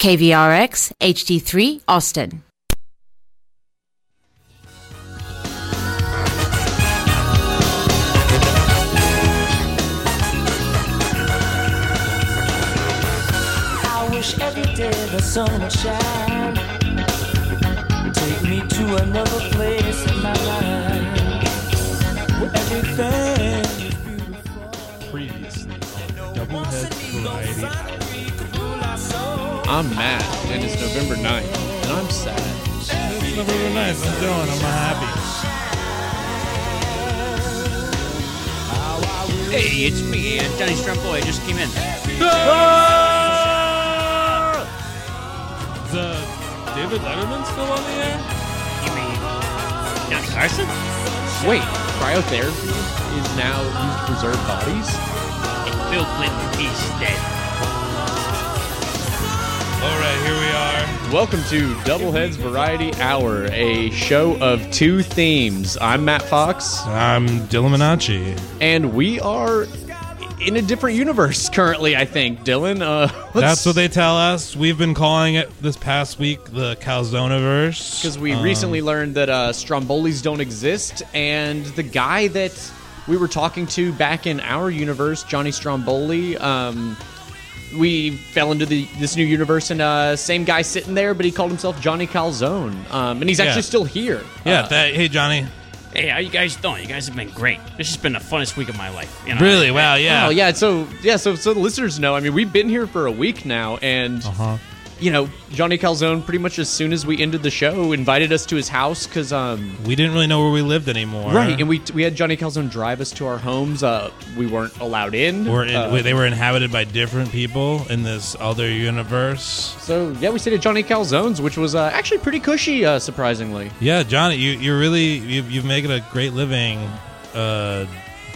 KVRX HD3 Austin. Every day the sun would shine. Take me to another I'm Matt, and it's November 9th, and I'm sad. It's November 9th. I'm doing. I'm happy. Hey, it's me, Johnny Strumpo. I just came in. Is uh, David Letterman still on the air? You mean Johnny Carson? Wait, cryotherapy is now used to preserve bodies? And Bill Clinton, he's dead. All right, here we are. Welcome to Doubleheads Variety Hour, a show of two themes. I'm Matt Fox, I'm Dillon Minacci. and we are in a different universe currently, I think. Dillon, uh, That's what they tell us. We've been calling it this past week the Calzoneverse. Because we Um, recently learned that uh, Strombolis don't exist, and the guy that we were talking to back in our universe, Johnny Stromboli, um, we fell into the this new universe, and uh, same guy sitting there, but he called himself Johnny Calzone, um, and he's actually Yeah. still here. Yeah. Uh, that, hey, Johnny. Hey, how you guys doing? You guys have been great. This has been the funnest week of my life. You know, Really? Wow. Yeah. Oh yeah, so yeah, so so the listeners know. I mean, we've been here for a week now, and Uh huh. You know, Johnny Calzone pretty much as soon as we ended the show, invited us to his house because um, We didn't really know where we lived anymore. Right, and we we had Johnny Calzone drive us to our homes. Uh, we weren't allowed in. We're in, Uh, they were inhabited by different people in this other universe. so yeah, we stayed at Johnny Calzone's, which was uh, actually pretty cushy, uh, surprisingly. Yeah, Johnny, you you're really you've, you've making a great living uh,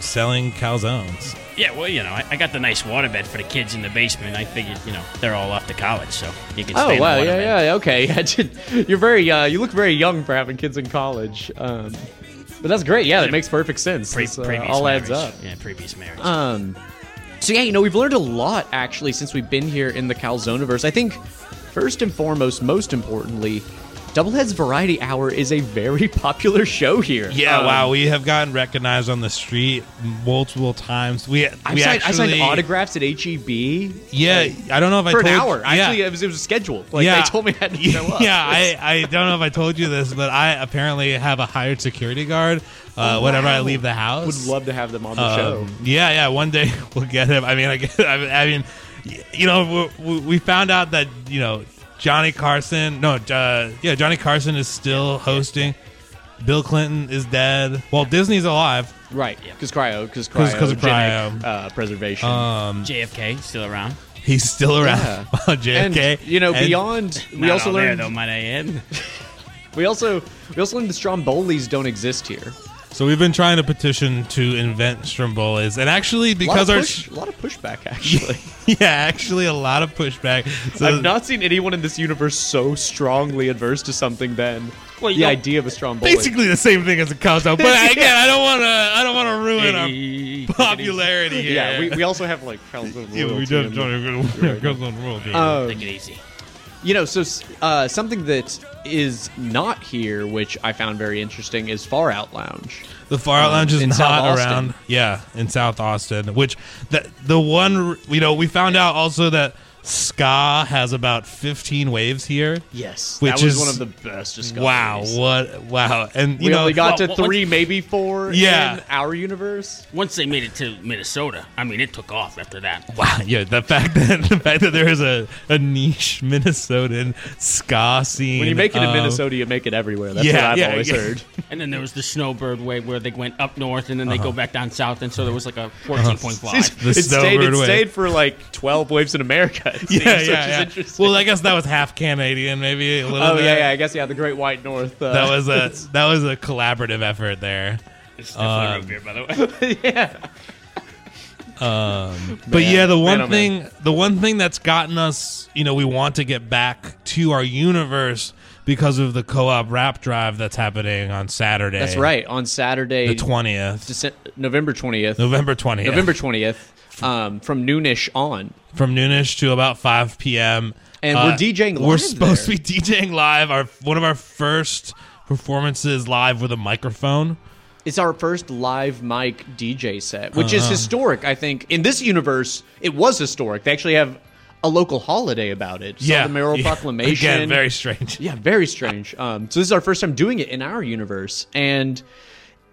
selling calzones. Yeah, well, you know, I, I got the nice waterbed for the kids in the basement. I figured, you know, they're all off to college, so you can Oh stay wow, in the yeah, yeah, okay. You're very, uh, you look very young for having kids in college. Um, but that's great. Yeah, that makes perfect sense. Pre- This, uh, all marriage. adds up. Yeah, previous marriage. Um, so yeah, you know, we've learned a lot actually since we've been here in the Calzoneverse. I think first and foremost, most importantly, Doubleheads Variety Hour is a very popular show here. Yeah, Um, wow, we have gotten recognized on the street multiple times. We I we signed, I signed autographs at HEB. Yeah, I don't know if I for an hour. Yeah. Actually, it was, it was scheduled. Like yeah, they told me I had to show up. Yeah, I, I don't know if I told you this, but I apparently have a hired security guard uh, whenever I leave the house. would love to have them on the Um, show. Yeah, yeah. One day we'll get him. I mean, I, guess, I mean- I you know, we, we found out that you know Johnny Carson. No, uh, yeah, Johnny Carson is still hosting. Bill Clinton is dead. Well, Disney's alive. Right, yeah. because cryo, because cryo, 'Cause- of cryo. uh, preservation. Um, JFK still around. he's still around. Yeah. JFK. and you know, And- beyond, we Not also all there, learned though, might I add. we also we also learned the Strombolis don't exist here. So we've been trying to petition to invent Strombolis, and actually because a lot our of push, a lot of pushback actually. yeah, actually a lot of pushback. So I've not seen anyone in this universe so strongly adverse to something than Well, the idea of a Stromboli. basically the same thing as a calzone, but again, I don't want to. I don't want to ruin our popularity here. yeah, we, we also have like calzone Yeah, we royalty don't. in- don't calzone rule. dude. Um, Take it easy. You know, so uh, something that is not here, which I found very interesting, is Far Out Lounge. the Far Out uh, Lounge is in not South Austin. around. Yeah, in South Austin, which the the one you know we found out also that ska has about 15 waves here. Yes, Which that was is- one of the best discoveries. Wow, what wow. And you we know only got well, to well, three, maybe four. Yeah. in our universe. Once they made it to Minnesota, I mean, it took off after that. Wow, yeah, the fact that the fact that there is a, a niche Minnesotan ska scene. When you make it in um, Minnesota, you make it everywhere. That's yeah, what I've yeah, always yeah. heard. And then there was the Snowbird way where they went up north and then they Uh-huh. go back down south, and so there was like a 14.5. The it stayed, it stayed for like twelve waves in America. Yeah, yeah, yeah. interesting. Well, I guess that was half Canadian, maybe a little. oh bit. yeah, yeah. I guess yeah. The Great White North. Uh, That was a that was a collaborative effort there. It's definitely root beer, by the way. yeah. Um, But yeah, the one Man, oh, thing, the one thing that's gotten us, you know, we want to get back to our universe because of the co-op rap drive that's happening on Saturday. That's right. On Saturday, the twentieth, November twentieth, November twentieth, November twentieth, um, from noonish on. from noonish to about five p.m. And we're DJing live. We're supposed there. to be DJing live. Our one of our first performances live with a microphone. It's our first live mic DJ set, which Uh-huh. is historic. I think in this universe, it was historic. They actually have a local holiday about it. Saw the mayoral yeah. proclamation. Again, very strange. Yeah, very strange. Um, so this is our first time doing it in our universe, and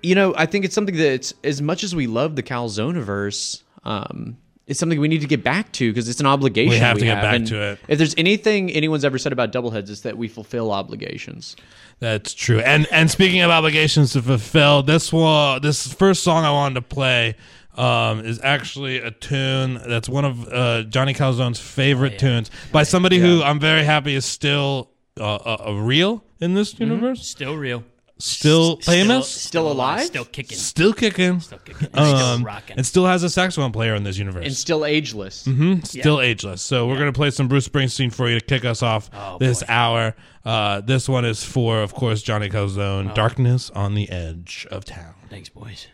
you know, I think it's something that, as much as we love the Calzoneverse, um, it's something we need to get back to because it's an obligation. We have to get back And to it. If there's anything anyone's ever said about Doubleheads, is that we fulfill obligations. That's true. And and speaking of obligations to fulfill, this one, this first song I wanted to play um, is actually a tune that's one of uh, Johnny Calzone's favorite tunes by somebody who I'm very happy is still uh, uh, real in this universe, Still real. Still famous, Still alive? Still kicking. still kicking, Still kicking. Still um, rocking. and still has a saxophone player in this universe. And still ageless. Mm-hmm. still ageless. So we're gonna play some Bruce Springsteen for you to kick us off Oh, this boy. hour. Uh, this one is for, of course, Johnny Calzone. Oh. "Darkness on the Edge of Town." Thanks, boys.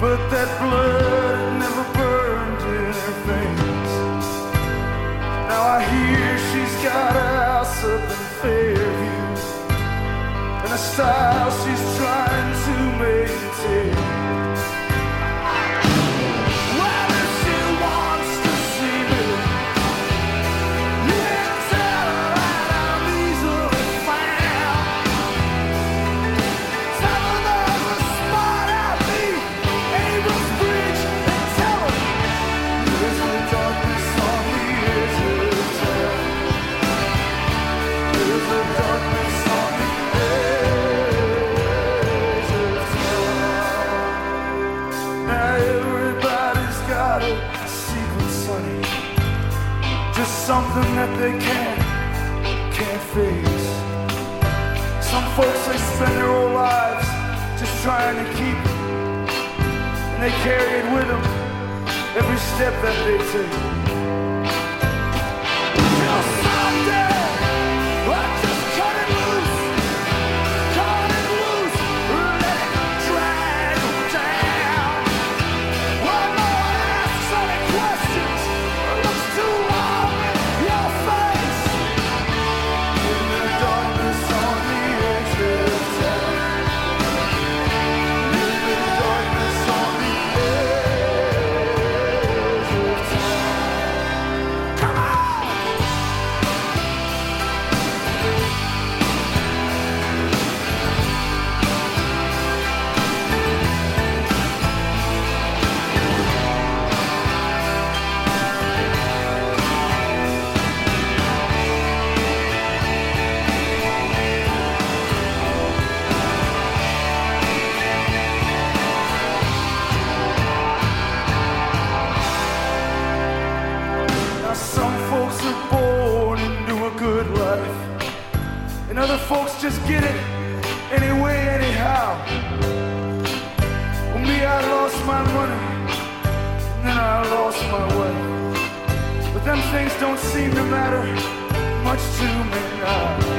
But that blood never burned in her veins. Now I hear she's got a house up in Fairview and a style she's Just something that they can't, can't face. Some folks they spend their whole lives just trying to keep it, and they carry it with them every step that they take. Just get it anyway, anyhow. Well, me, I lost my money, and then I lost my wife. But them things don't seem to matter much to me now.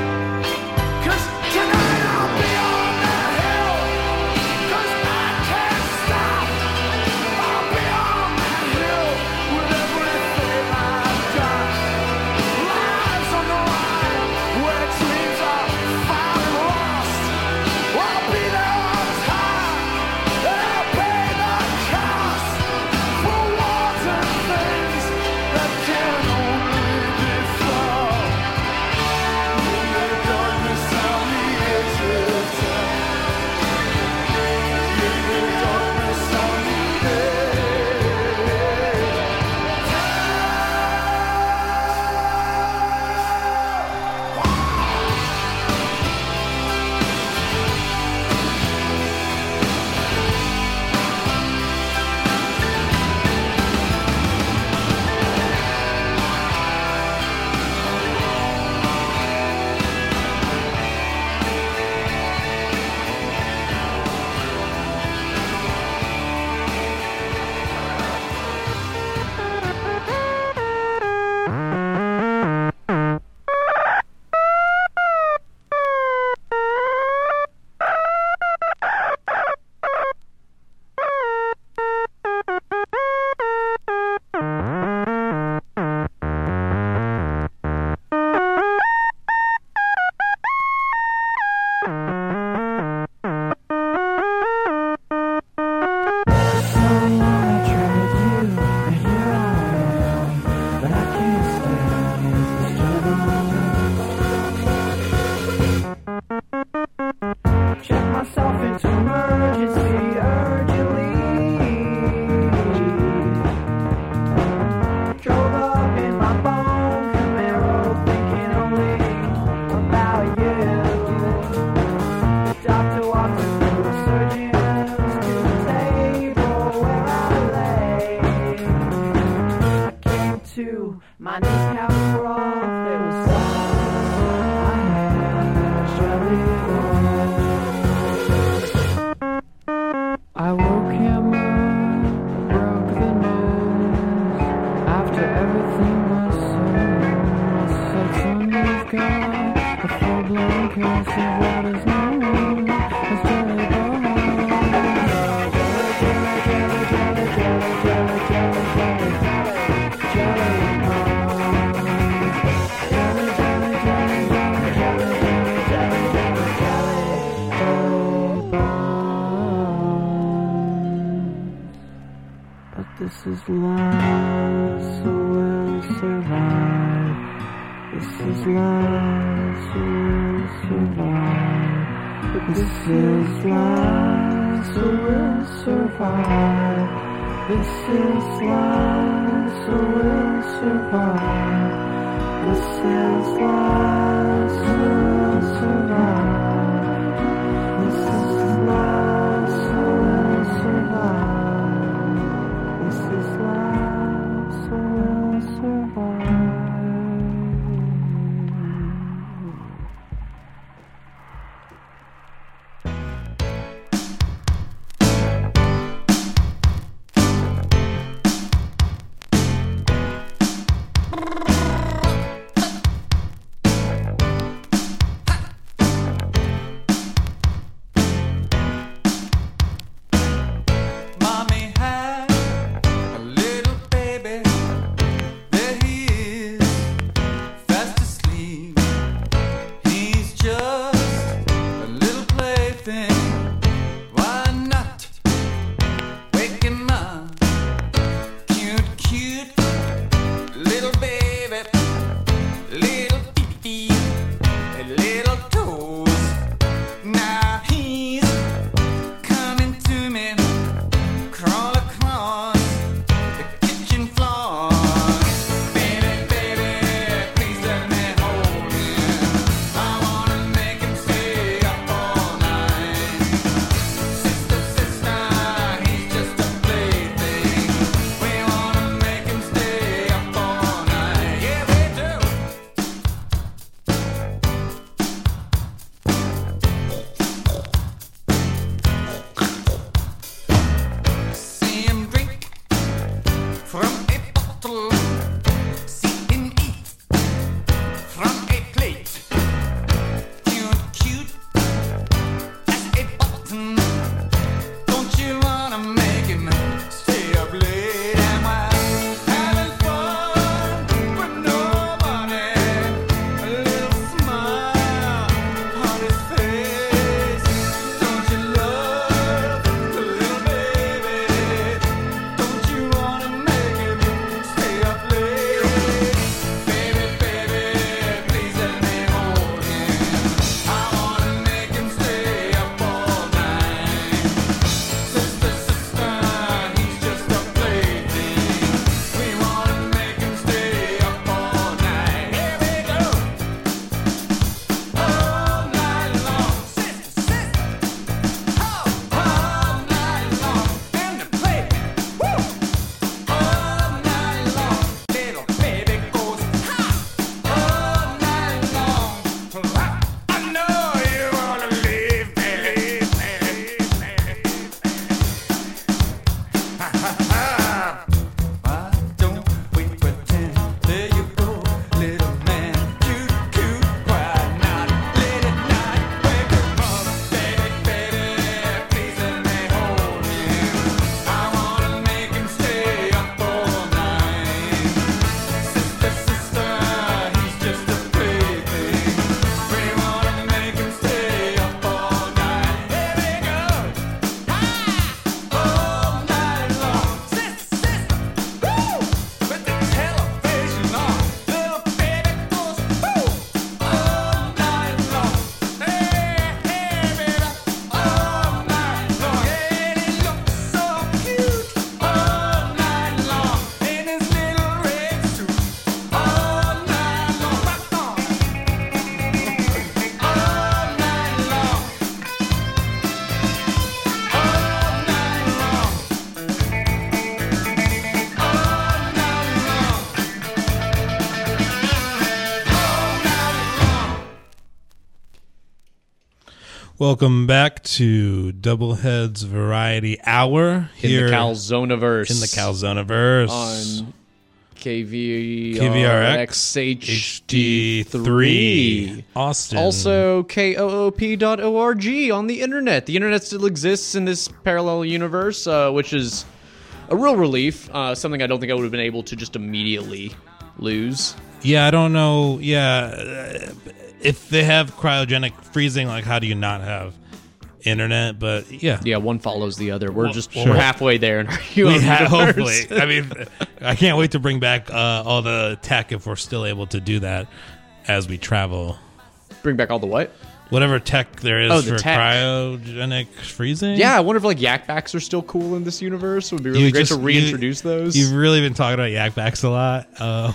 my knees now crawl. life, so we'll survive. This is life, so we'll survive. This is life, so we'll survive. everything. Welcome back to Doubleheads Variety Hour here In the Calzoneverse. in the Calzoneverse On KV, KVRX HD3 Austin. Also, koop.org on the internet. The internet still exists in this parallel universe, uh, which is a real relief. Uh, something I don't think I would have been able to just immediately lose. yeah, I don't know. Yeah, uh, if they have cryogenic freezing, like how do you not have internet? But yeah, Yeah, one follows the other. We're just sure. we're halfway there in our we universe. hopefully. I mean, I can't wait to bring back uh, all the tech if we're still able to do that as we travel. Bring back all the what? Whatever tech there is Oh, the for tech. cryogenic freezing. Yeah, I wonder if like Yak Baks are still cool in this universe. It would be really You great just- to reintroduce you- those. You've really been talking about Yak Baks a lot. Uh,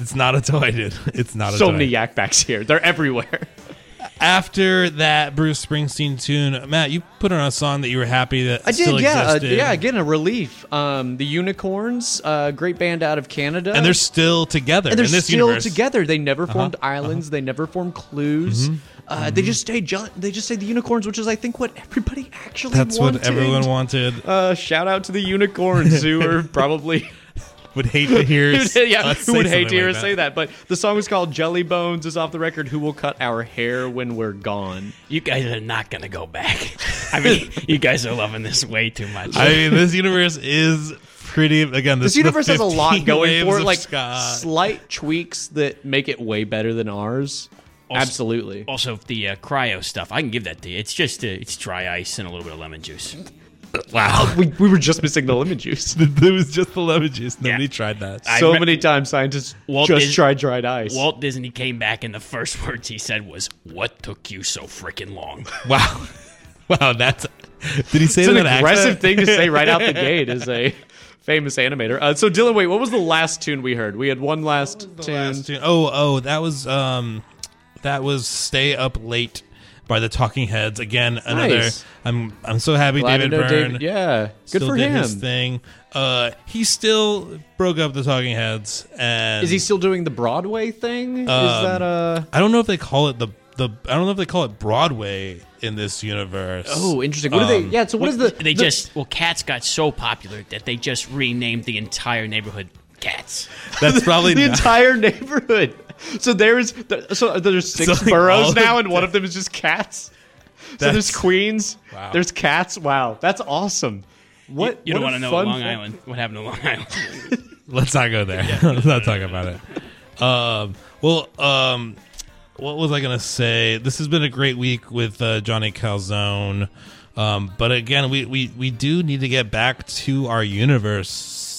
it's not a toy, dude. It's not a so toy. many Yak Baks here. They're everywhere. After that Bruce Springsteen tune, Matt, you put on a song that you were happy that I did, still yeah, uh, yeah. Again, a relief. Um, the Unicorns, uh, great band out of Canada, and they're still together and they're in this still universe. together. They never formed islands. They never formed clues. Mm-hmm. Uh, They just stayed. Ju- they just stayed the unicorns, which is, I think, what everybody actually. That's wanted. what everyone wanted. Uh, shout out to the unicorns who are probably Would hate to hear. yeah, us who would hate to hear like us say that? But the song is called Jelly Bones. Is off the record. Who will cut our hair when we're gone? You guys are not gonna go back. I mean, you guys are loving this way too much. I mean, this universe is pretty. Again, this, This universe has a lot going for it, like ska. slight tweaks that make it way better than ours. Absolutely. also, the uh, cryo stuff, I can give that to you. It's just uh, it's dry ice and a little bit of lemon juice. wow. We, we were just missing the lemon juice. it was just the lemon juice. Nobody Yeah. tried that. I so re- many times scientists Walt just Dis- tried dried ice. Walt Disney came back, and the first words he said was, "What took you so freaking long?" wow. Wow. That's. Did he say it's an that in aggressive accent? thing to say right out the gate as a famous animator. Uh, so Dillon, wait, what was the last tune we heard? We had one last The tune. last tune. Oh, oh, that was um, that was "Stay Up Late" by the Talking Heads. Again, another. Nice. I'm I'm so happy Glad David know Byrne. David- yeah, good still for did him. his thing. Uh, he still broke up the Talking Heads, and Is he still doing the Broadway thing? Is Um, that uh I don't know if they call it the the. I don't know if they call it Broadway in this universe. Oh, interesting. What do they? Um, Yeah. So what is the? They the- just well, Cats got so popular that they just renamed the entire neighborhood Cats. that's probably the not- entire neighborhood. So there's so there's six So, like, all boroughs now, the- and one of them is just cats. So there's Queens. Wow. There's cats. Wow, that's awesome. What You what don't want to know fun Long fact. Island. What happened to Long Island? Let's not go there. Let's not talk about it. Um, well, um, what was I going to say? This has been a great week with uh, Johnny Calzone. Um, but again, we, we, we do need to get back to our universe.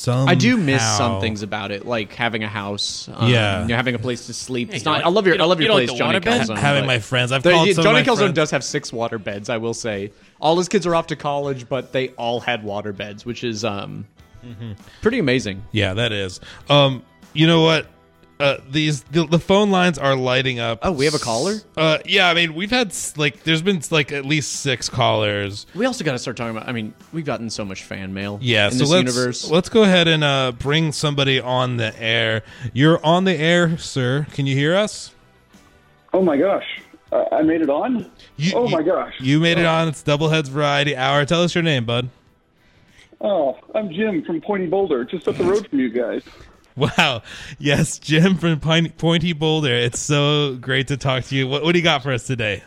Somehow. I do miss some things about it, like having a house. Um, Yeah. you know, having a place to sleep. It's you not. like- I love your. I love your place, Johnny the? Calzone. Having but- my friends. I've The- called yeah, some Johnny of my Calzone friends. does have six water beds. I will say, all his kids are off to college, but they all had water beds, which is um, Mm-hmm. pretty amazing. Yeah, that is. Um, you know what? Uh, these the, the phone lines are lighting up. Oh, we have a caller? Uh, yeah. I mean, we've had like there's been like at least six callers. We also got to start talking about. I mean, we've gotten so much fan mail. Yeah, in so this let's universe. let's go ahead and uh, bring somebody on the air. You're on the air, sir. Can you hear us? Oh my gosh, uh, I made it on. You, oh you- my gosh. you made it on. It's Doubleheads Variety Hour. Tell us your name, bud. Oh, I'm Jim from Pointy Boulder, just up the road from you guys. Wow. Yes, Jim from Pine- Pointy Boulder. It's so great to talk to you. What, what do you got for us today?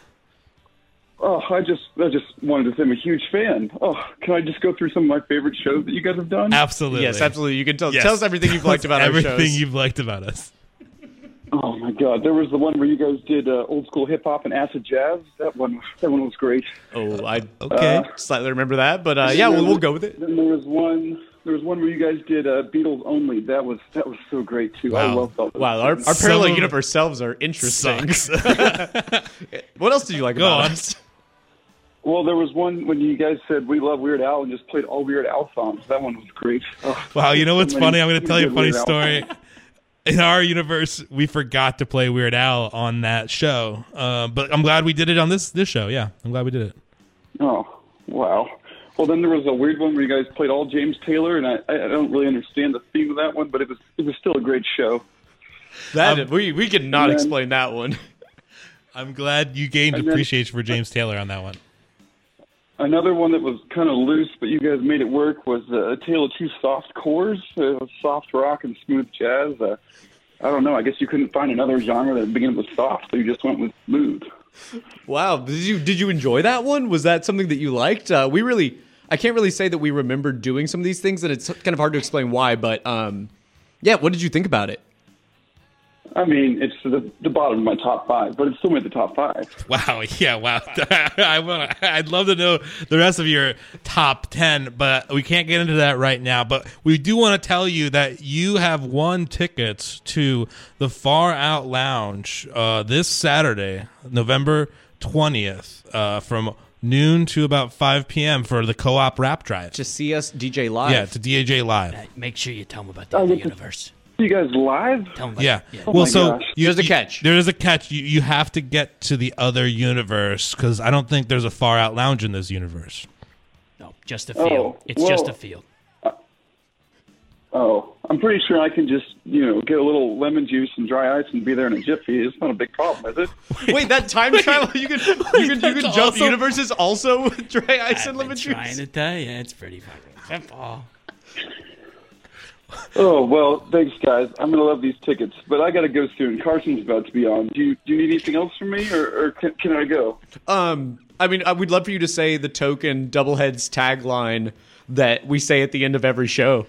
Oh, I just I just wanted to say I'm a huge fan. Oh, can I just go through some of my favorite shows that you guys have done? Absolutely. yes, absolutely. You can tell. Yes. Tell us everything you've liked about our everything you've liked about us. Oh my God, there was the one where you guys did uh, old school hip hop and acid jazz. That one, that one was great. oh, I Okay. slightly remember that, but uh, yeah, we'll, we'll go with it. Then there was one. There was one where you guys did uh, Beatles only. That was that was so great too. I Wow. loved all those. Wow, our, our parallel Some- universe selves are interesting. What else did you like Go about on. us? Well, there was one when you guys said we love Weird Al and just played all Weird Al songs. That one was great. Oh, Wow, you know what's so funny? I'm going to tell you a funny Weird story. In our universe, we forgot to play Weird Al on that show, uh, but I'm glad we did it on this this show. Yeah, I'm glad we did it. Oh, wow. Well, then there was a weird one where you guys played all James Taylor, and I, I don't really understand the theme of that one, but it was it was still a great show. That we we could not then- explain that one. I'm glad you gained then- appreciation for James Taylor on that one. Another one that was kind of loose, but you guys made it work, was uh, A Tale of Two Soft Cores. Uh, soft rock and smooth jazz. Uh, I don't know. I guess you couldn't find another genre that began with soft, so you just went with smooth. Wow, did you did you enjoy that one? Was that something that you liked? Uh, we really, I can't really say that we remember doing some of these things, and it's kind of hard to explain why. But um, yeah, what did you think about it? I mean, it's the, the bottom of my top five, but it's still made the top five. Wow, yeah, wow. I want I'd love to know the rest of your top 10, but we can't get into that right now. But we do want to tell you that you have won tickets to the Far Out Lounge uh, this Saturday, November 20th, uh, from noon to about 5 p.m. for the co-op rap drive. To see us DJ live? Yeah, to DJ Live. Uh, Make sure you tell them about the Oh, other universe. You guys live? Tell them about Yeah. yeah. Oh well, so you, There's a you- catch. There is a catch. You you have to get to the other universe because I don't think there's a far out lounge in this universe. No, just a field. Oh, it's just a field. Oh, I'm pretty sure I can just, you know, get a little lemon juice and dry ice and be there in a jiffy. It's not a big problem, is it? Wait, that time travel you can you can you can that's jump also- universes also with dry ice I've and been lemon trying juice. to tell you, it's pretty fucking simple. Oh well, thanks guys. I'm gonna love these tickets, but I gotta go soon. Carson's about to be on. Do you do you need anything else from me, or, or can, can I go? Um, I mean, I would love for you to say the token Doubleheads tagline that we say at the end of every show.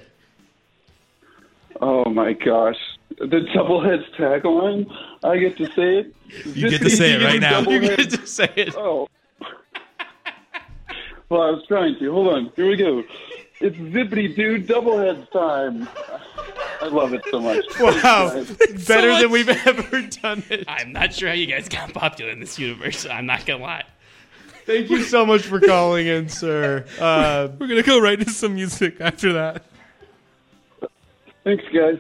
Oh my gosh, the Doubleheads tagline. I get to say it. You get to say it right now. You get to say it. Oh. well, I was trying to. Hold on. Here we go. It's zippity doo doubleheads time. I love it so much. Wow, Guys. better much. than we've ever done it. I'm not sure how you guys got popular in this universe. I'm not gonna lie. Thank you so much for calling in, sir. Uh, We're gonna go right into some music after that. Thanks, guys.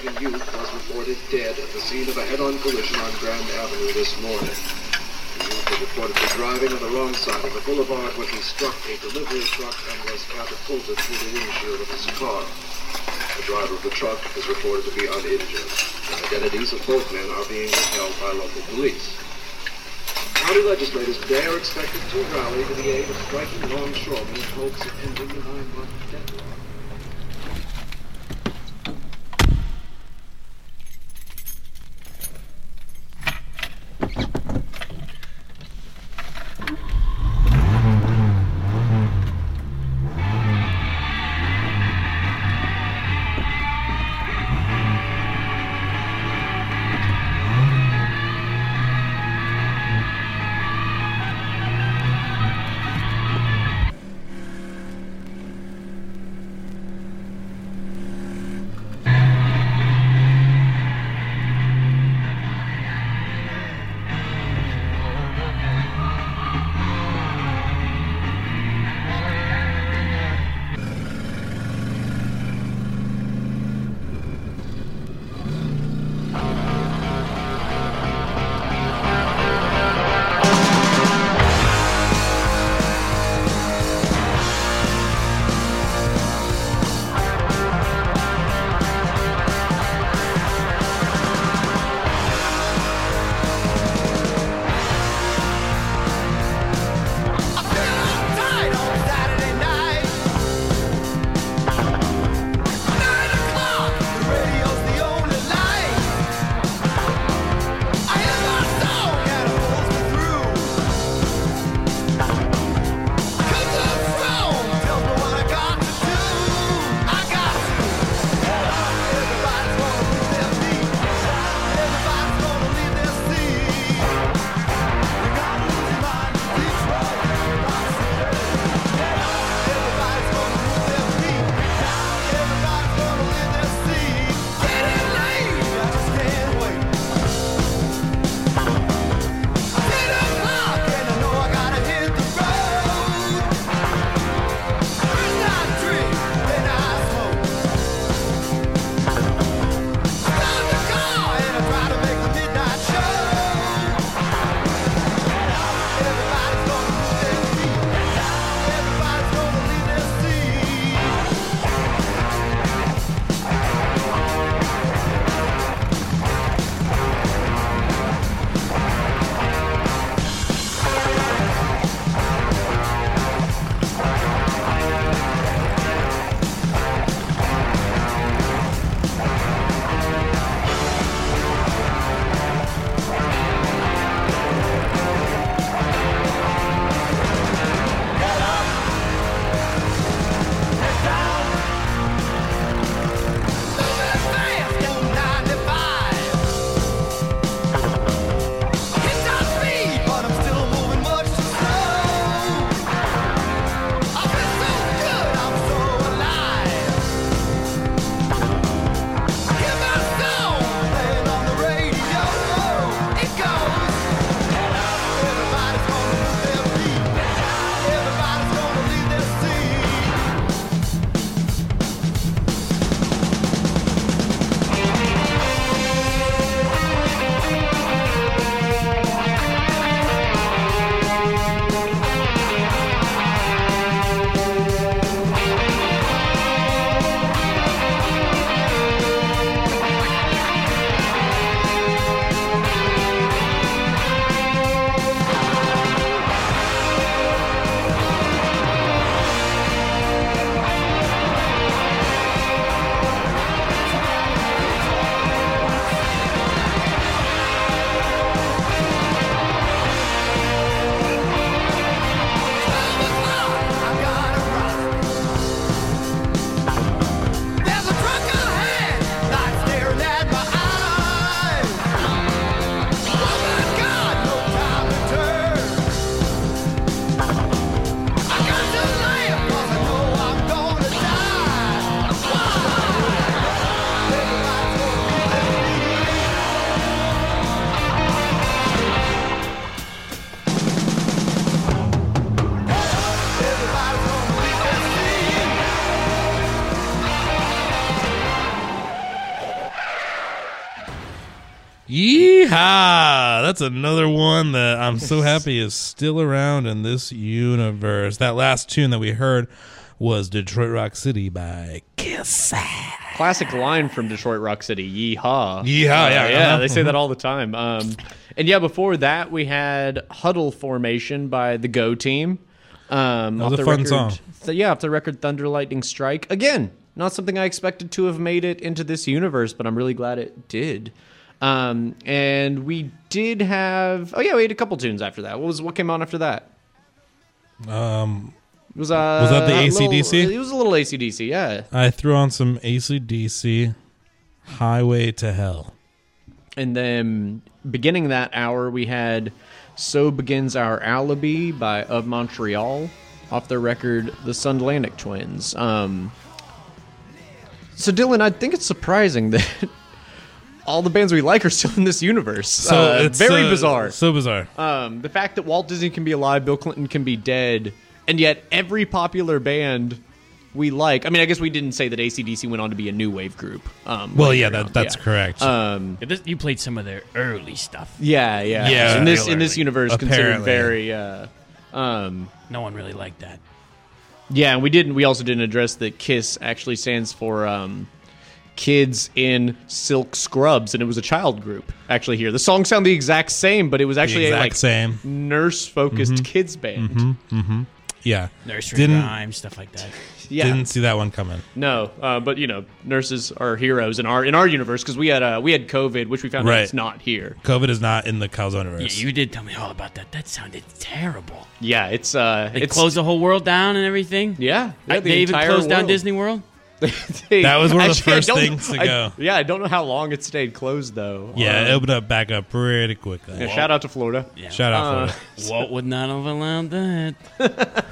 Michigan youth was reported dead at the scene of a head-on collision on Grand Avenue this morning. The youth was reportedly driving on the wrong side of the boulevard when he struck a delivery truck and was catapulted through the windshield of his car. The driver of the truck is reported to be uninjured. The identities of both men are being withheld by local police. County legislators today are expected to rally to the aid of striking longshoremen in hopes of ending the nine-month deadlock. That's another one that I'm so happy is still around in this universe. That last tune that we heard was Detroit Rock City by Kiss. Classic line from Detroit Rock City, yeehaw. Yeehaw, yeah, yeah, uh-huh. they say that all the time. Um, and yeah, before that, we had Huddle Formation by the Go Team. Um, That was off a fun record, song. So, yeah, off the record Thunder Lightning Strike. Again, not something I expected to have made it into this universe, but I'm really glad it did. Um, and we did have, oh yeah, we had a couple tunes after that. What was what came on after that? Um, It was uh, Was that the ACDC? little- It was a little ACDC, yeah. I threw on some ACDC Highway to Hell. And then beginning that hour, we had So Begins Our Alibi by Of Montreal off their record The Sunlandic Twins. Um, so, Dillon, I think it's surprising that all the bands we like are still in this universe. So Uh, it's very uh, bizarre. So bizarre. Um, the fact that Walt Disney can be alive, Bill Clinton can be dead, and yet every popular band we like. I mean, I guess we didn't say that ACDC went on to be a new wave group. Um, Well, yeah, that- on. that's correct. Um, Yeah, this, you played some of their early stuff. yeah, yeah, Yeah, In this in regularly. this universe, considered very. Uh, um, No one really liked that. yeah, and we didn't. We also didn't address that KISS actually stands for um, Kids in Silk Scrubs, and it was a child group. Actually, here the songs sound the exact same, but it was actually exact a like same. nurse focused kids band. Yeah. Nursery Didn't rhymes, stuff like that. Yeah, didn't see that one coming. No, uh, but you know, nurses are heroes in our in our universe because we had uh, we had COVID, which we found out Right. it's not here. COVID is not in the Calzone Yeah, universe. you did tell me all about that. That sounded terrible. Yeah, it's uh, They it's closed the whole world down and everything. Yeah, yeah, I- the they even entire closed down world. Disney World. They- That was one of the Actually, I first don't- things to I- go. yeah, I don't know how long it stayed closed though. yeah, it Uh, opened up back up pretty quickly. yeah, shout out to Florida. Yeah. Shout out Uh, Florida. Walt would not have allowed that.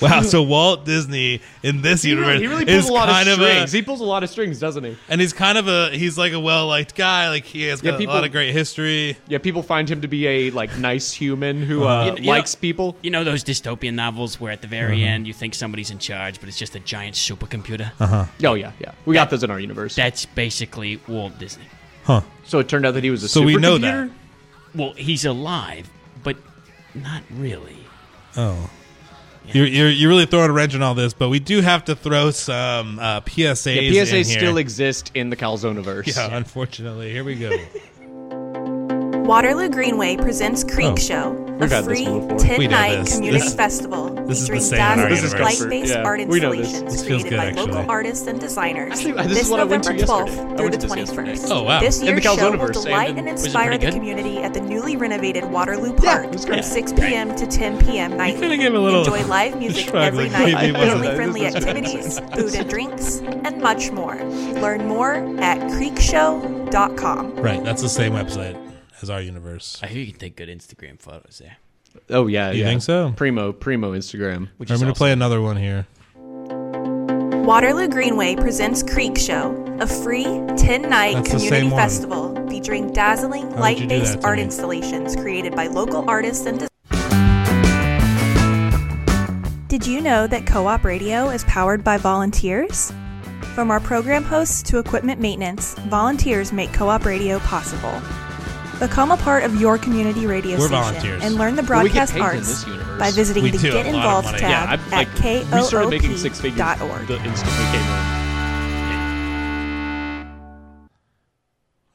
Wow, so Walt Disney in this He universe really, he really is pulls a lot kind of of a, strings. he pulls a lot of strings, doesn't he? and he's kind of a he's like a well liked guy. Like he has Yeah, got people- a lot of great history. Yeah, people find him to be a like nice human who Uh-huh. uh, You- you know- likes people. You know those dystopian novels where at the very end you think somebody's in charge, but it's just a giant supercomputer. Uh-huh. Oh yeah, yeah. We got those in our universe. That's basically Walt Disney. Huh. so it turned out that he was a So we know supercomputer? that. Well, he's alive, but not really. Oh. You're, you're, you're really throwing a wrench in all this, but we do have to throw some uh, PSAs. Yeah, in PSAs here. still exist in the Calzoniverse. Yeah, unfortunately. Here we go. Waterloo Greenway presents Creek Oh. Show, a We've had free one before. 10 We know night this. community This- festival this is the featuring same in our light based Yeah, art we this. installations This created good, by actually. local artists and designers. Actually, this this is what I went to November 12th through the to this yesterday. 21st. Oh, wow. This In the year's show will delight and and inspire the good? community at the newly renovated Waterloo Park it was from great. 6 p.m. to 10 p.m. nightly. kinda gave a little Enjoy live music every night, maybe it wasn't family that- friendly activities, food and drinks, and much more. Learn more at creekshow.com. right, that's the same website as our universe. I hear you can take good Instagram photos there. Oh yeah, You yeah. think so? Primo, primo Instagram. Which I'm going to awesome. play another one here. Waterloo Greenway presents Creek Show, a free 10 night That's community same one. festival featuring dazzling would light based art me? installations created by local artists and designers. Did you know that KOOP Radio is powered by volunteers? From our program hosts to equipment maintenance, volunteers make KOOP Radio possible. Become a part of your community radio We're station volunteers. and learn the Well, we get broadcast paid in arts universe. by visiting We the do, Get a lot of Involved money. tab Yeah, I, like at we started making six figures koop.org. the instant we came in.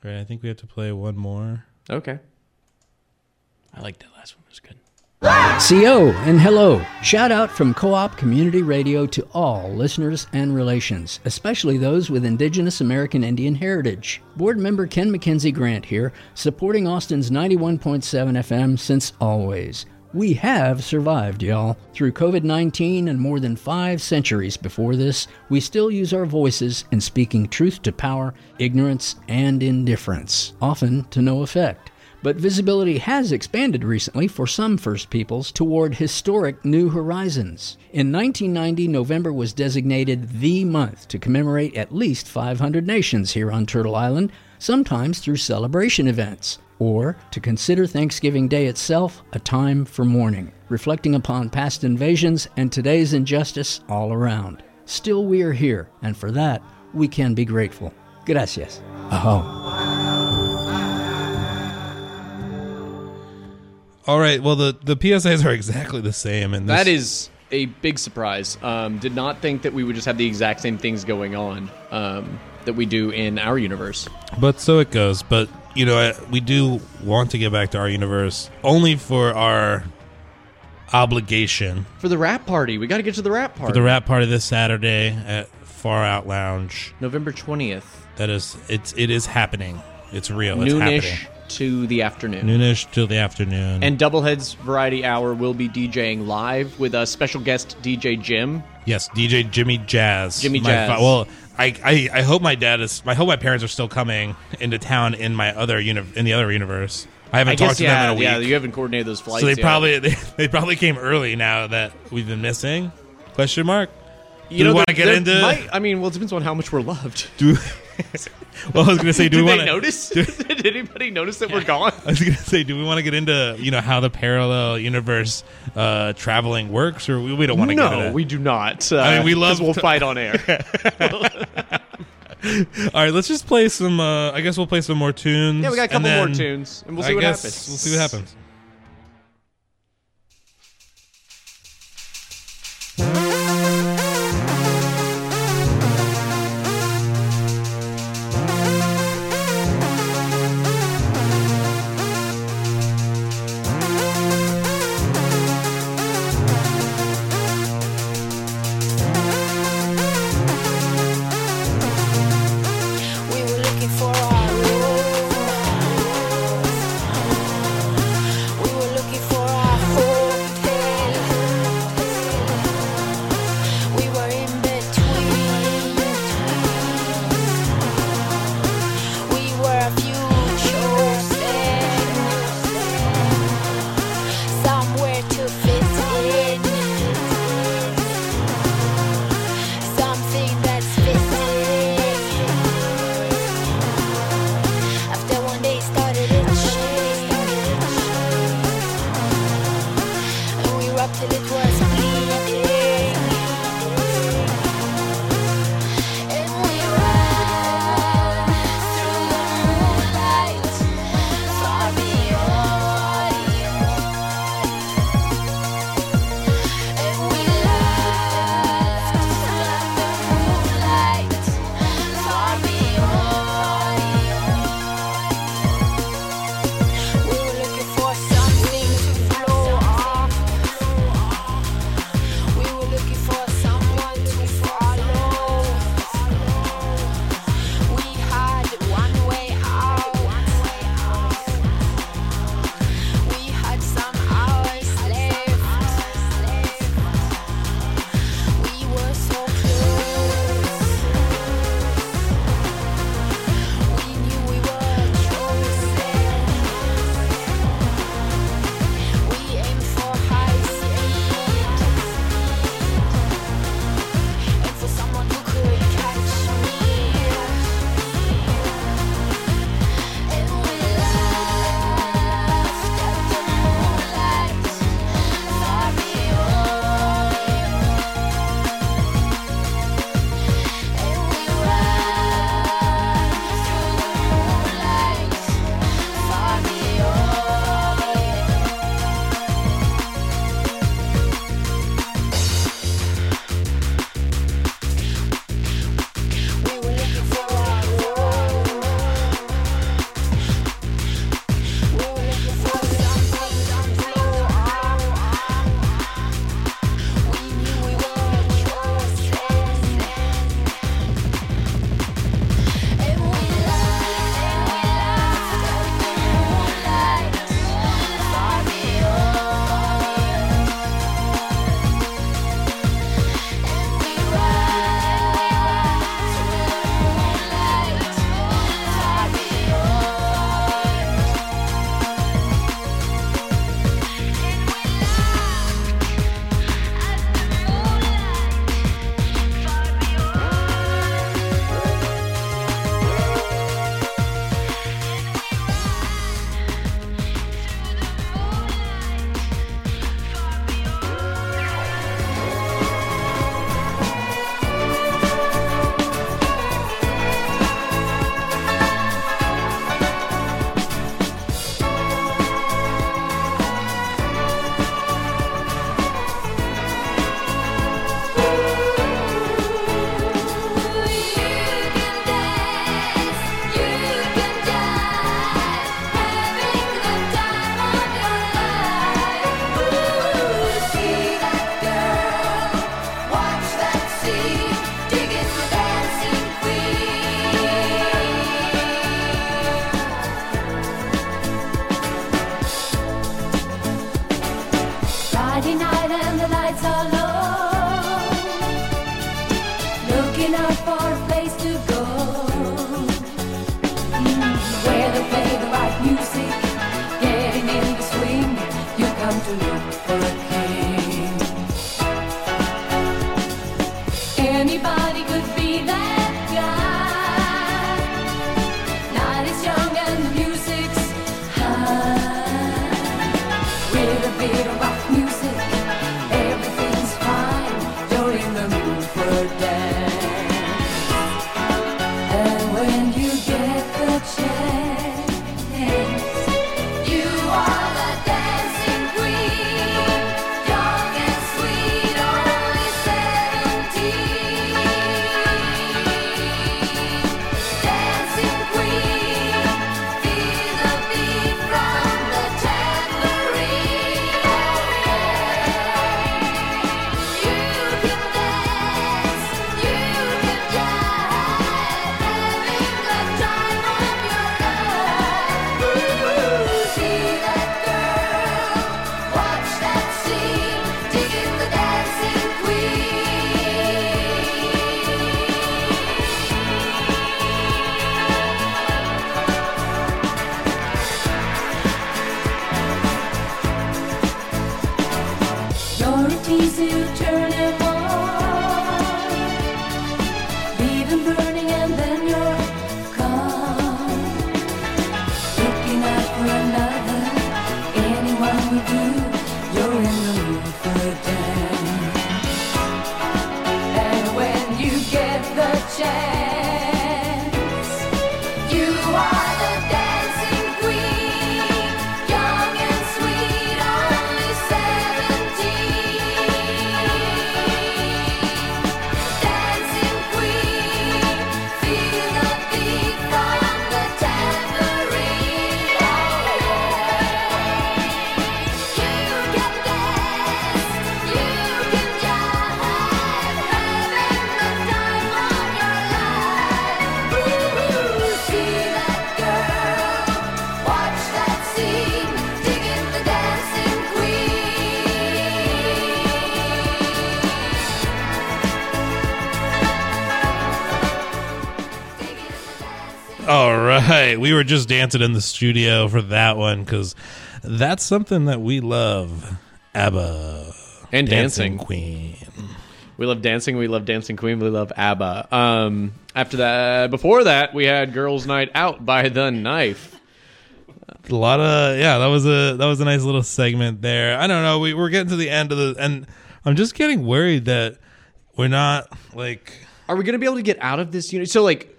Right, I think we have to play one more. Okay. I like that last one. It was good. CO and hello. Shout out from KOOP Community Radio to all listeners and relations, especially those with Indigenous American Indian heritage. Board member Ken McKenzie Grant here, supporting Austin's 91.7 FM since always. We have survived, y'all. Through COVID 19 and more than five centuries before this, we still use our voices in speaking truth to power, ignorance, and indifference, often to no effect. But visibility has expanded recently for some First Peoples toward historic new horizons. In 1990, November was designated the month to commemorate at least 500 nations here on Turtle Island, sometimes through celebration events, or to consider Thanksgiving Day itself a time for mourning, reflecting upon past invasions and today's injustice all around. Still, we are here, and for that, we can be grateful. Gracias. Aho. All right. Well, the the PSAs are exactly the same, and this, That is a big surprise. Um, did not think that we would just have the exact same things going on um, that we do in our universe. But so it goes. But you know, I, we do want to get back to our universe only for our obligation For the rap party, we got to get to the rap party. for the rap party this Saturday at Far Out Lounge. November twentieth, That is, it's it is happening. It's real. It's noonish happening. To the afternoon. Noonish till the afternoon. And Doubleheads Variety Hour will be DJing live with a special guest DJ Jim. Yes, DJ Jimmy Jazz. Jimmy My Jazz. fa- well, I, I I hope my dad is. I hope my parents are still coming into town in my other uni- in the other universe. I haven't I talked guess to yeah, them in a week. yeah. You haven't coordinated those flights. so they yet. probably they, they probably came early now that we've been missing. Question mark. You do know, we want to get into? might- I mean, well, it depends on how much we're loved. do well, I was going to say, do Did we want notice? Do, Did anybody notice that we're gone? I was going to say, do we want to get into you know how the parallel universe uh, traveling works, or we, we don't want to get into No, we do not. Uh, I mean, we love We'll to- fight on air. All right, let's just play some. Uh, I guess we'll play some more tunes. Yeah, we got a couple more tunes, and we'll see I what happens. We'll see what happens. We were just dancing in the studio for that one because that's something that we love. ABBA And dancing. Queen. We love dancing. We love Dancing Queen. We love ABBA. Um, after that, before that, we had Girls' Night Out by The Knife. A lot of yeah, that was a that was a nice little segment there. I don't know, we we're getting to the end of the and I'm just getting worried that we're not like Are we going to be able to get out of this unit? So, like,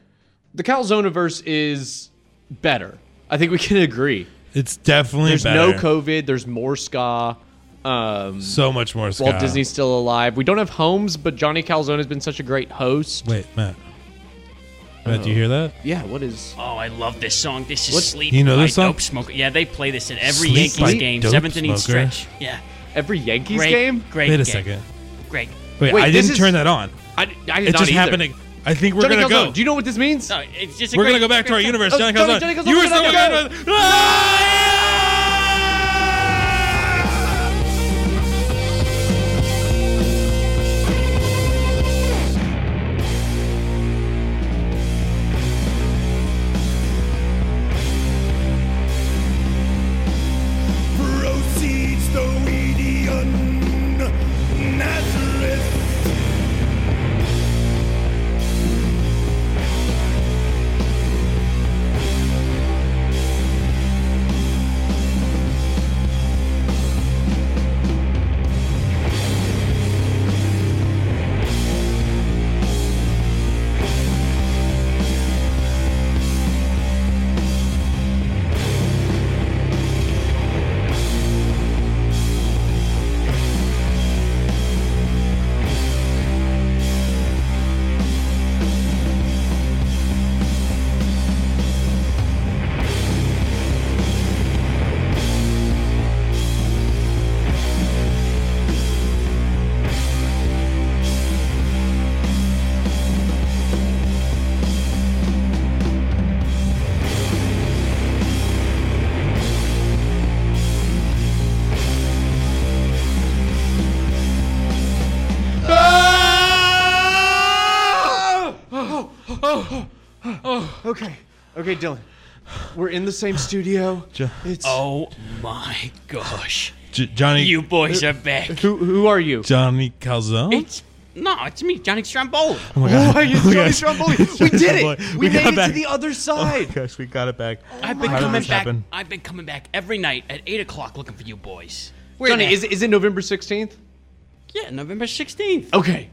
the Calzoniverse is better. I think we can agree. It's definitely There's better. no COVID. There's more ska. Um, So much more ska. Walt Disney's still alive. We don't have homes, but Johnny Calzone has been such a great host. Wait, Matt. Matt, do you hear that? Yeah, what is. Oh, I love this song. This is What- Sleep You know by this song? Dope Smoker. Yeah, they play this at every Sleep Yankees game, Dope seventh inning Smoker? stretch. Yeah. Every Yankees Great, game? Great. Wait a game. second. Great. Wait, Wait, I this didn't is- turn that on. I, I did it not just either. happened. to- I think we're Johnny gonna Calzone, go. Do you know what this means? No, it's just a we're great, gonna go back to our universe. Oh, Johnny Johnny- Calzone. Johnny Calzone, you were so go, good. Okay, okay, Dillon. We're in the same studio. It's Oh my gosh. J- Johnny. You boys are back. Who who are you? Johnny Calzone. It's no, it's me, Johnny Stromboli. Oh my God. Why are you Oh Johnny gosh. Stromboli? We Johnny did Stromboli. it. We, We made it back. to the other Oh side. my gosh, we got it back. I've been How did coming this back. happen? I've been coming back every night at eight o'clock looking for you boys. Where Johnny, is, it- is it November 16th? yeah, November sixteenth. Okay.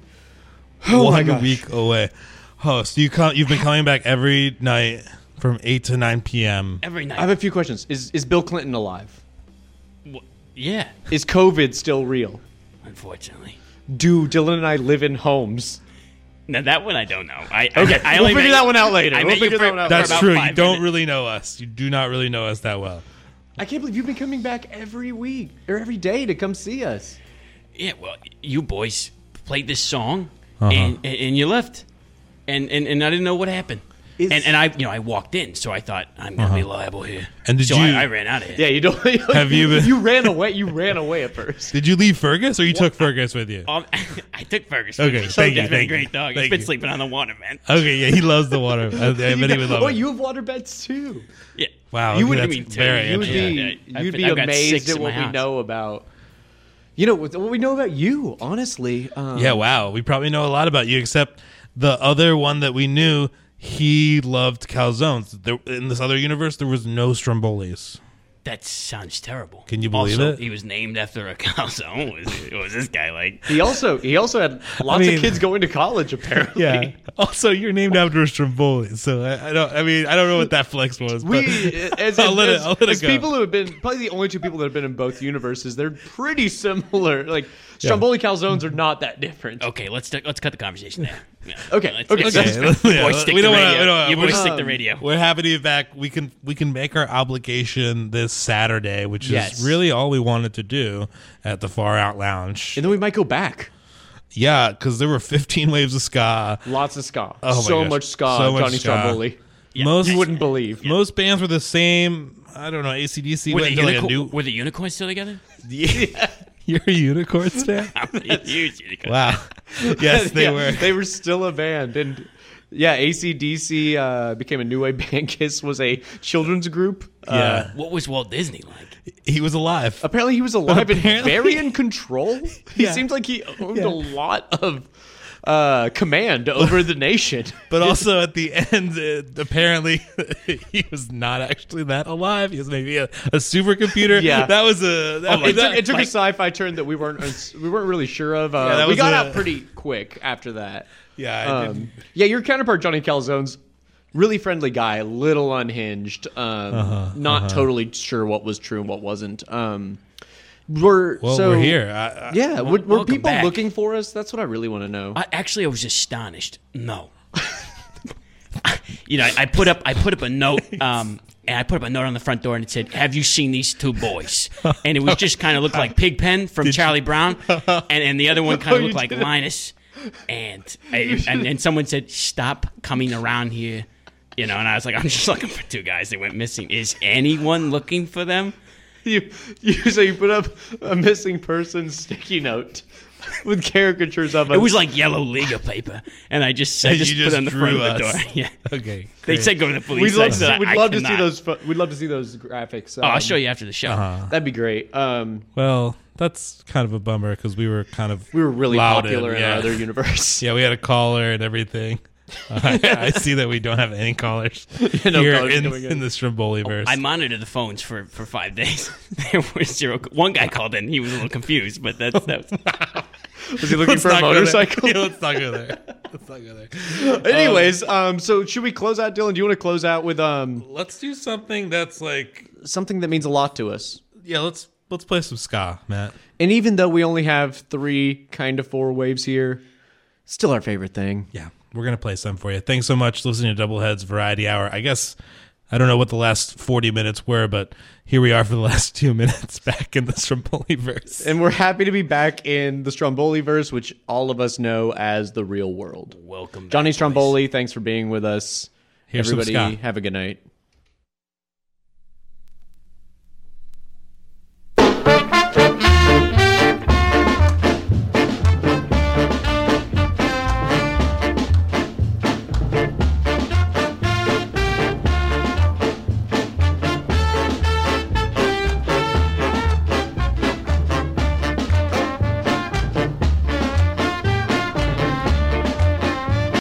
Oh my One gosh. week away. Oh, so you come, you've been coming back every night from 8 to 9 p.m. Every night. I have a few questions. Is is Bill Clinton alive? yeah, Is COVID still real? unfortunately. Do Dillon and I live in homes? Now that one I don't know. I Okay, I, I we'll only figure met- that one out later. I We'll met you figure for- that one out for That's about true. You don't minutes. really know us. You do not really know us that well. I can't believe you've been coming back every week or every day to come see us. Yeah, well, you boys played this song Uh-huh. and, and and you left, and, and and I didn't know what happened. Is- and and I you know I walked in, so I thought I'm gonna be Uh-huh. liable here. And did so you- I, I ran out of here. Yeah, you don't. Have you been- You ran away. You ran away at first. Did you leave Fergus or you took Fergus with you? Um, I took Fergus. Okay, with me. thank you, He's been a thank you, great dog. thank He's been you. sleeping on the water, man. Okay, yeah, he loves the water. I, I You bet he would love oh, it. you have water beds too. Yeah. Wow, you would that's I mean, too. very You would be, Yeah, interesting. yeah. I've you'd been- be I've got amazed at in what my we house. know about. You know what what we know about you, honestly. Um, Yeah, wow. We probably know a lot about you, except the other one that we knew, he loved calzones. There, in this other universe, there was no Strombolis. That sounds terrible. Can you believe also, it? He was named after a calzone. What was, what was this guy like? He also he also had lots mean- of kids going to college. Apparently, Yeah. Also, you're named after a Stromboli, so I, I don't. I mean, I don't know what that flex was. We, but as, I'll let it. as- I'll let it go. people who have been probably the only two people that have been in both universes, they're pretty similar. Like Stromboli calzones are not that different. Okay, let's let's cut the conversation there. Yeah. Okay, Let's- okay. let's- Okay, let's- yeah, boys stick we to don't wanna- radio. we don't wanna- You boys we- stick to radio. We're happy to be back. We can we can make our obligation this Saturday, which Yes. is really all we wanted to do at the Far Out Lounge. And then we might go back. Yeah, because there were 15 waves of ska. Lots of ska. Oh my so gosh. much ska. So much Johnny ska. Stromboli. Most You wouldn't believe. most bands were the same. I don't know. ACDC Were went the, into like a new. were the unicorns still together? Yeah. You're a unicorns fan? I'm a huge unicorn. wow. Yes, they Yeah, were. They were still a band, and yeah, ACDC uh, became a new wave band. Kiss was a children's group. Uh, Yeah. What was Walt Disney like? he was alive. apparently, he was alive and Apparently- very in control. He Yeah. seemed like he owned Yeah. a lot of uh, command over the nation. But also at the end, uh, apparently he was not actually that alive. He was maybe a, a supercomputer. Yeah. that was a. That, it, took, that- it took like- a sci-fi turn that we weren't we weren't really sure of. Uh, Yeah, we got a- out pretty quick after that. Yeah, Um, yeah, your counterpart Johnny Calzone's really friendly guy, a little unhinged, um, Uh-huh, not uh-huh. totally sure what was true and what wasn't. Um, we're Well, so we're here. I- I- yeah, Wel- were, were people back. looking for us? That's what I really want to know. I, actually, I was astonished. No. you know, I, put up I put up a note. Um, and I put up a note on the front door and it said, "Have you seen these two boys?" And it was just kind of looked like Pigpen from Charlie Brown, and and the other one kind Oh, of you looked like did. Linus. And, I, and and someone said, "Stop coming around here," you know. And I was like, "I'm just looking for two guys that went missing. Is anyone looking for them?" you, you so you put up a missing person sticky note with caricatures of us. It was like yellow Liga paper, and I just I just, put just it on the front drew of the door. Yeah. Okay. They great. said go to the police. We'd love, to, see, we'd love to see those. We'd love to see those graphics. Oh, I'll um, show you after the show. Uh-huh. That'd be great. Um, Well, that's kind of a bummer because we were kind of we were really lauded, popular in yeah. our other universe. Yeah, we had a caller and everything. I, I see that we don't have any callers no here callers in, in. in the Stromboliverse. I monitored the phones for, for five days. there was zero. One guy called in. He was a little confused, but that's that was, Was he looking for a motorcycle? Yeah, let's not go there. Let's not go there. Anyways, um, so should we close out, Dillon? Do you want to close out with um Let's do something that's like something that means a lot to us? yeah. Let's let's play some ska, Matt. And even though we only have three kind of four waves here, still our favorite thing. Yeah, we're gonna play some for you. Thanks so much for listening to Doubleheads Variety Hour. I guess I don't know what the last forty minutes were, but here we are for the last two minutes back in the Stromboliverse. And we're happy to be back in the Stromboliverse, which all of us know as the real world. welcome. Johnny back, boys. Stromboli, thanks for being with us. Here's Everybody, have a good night.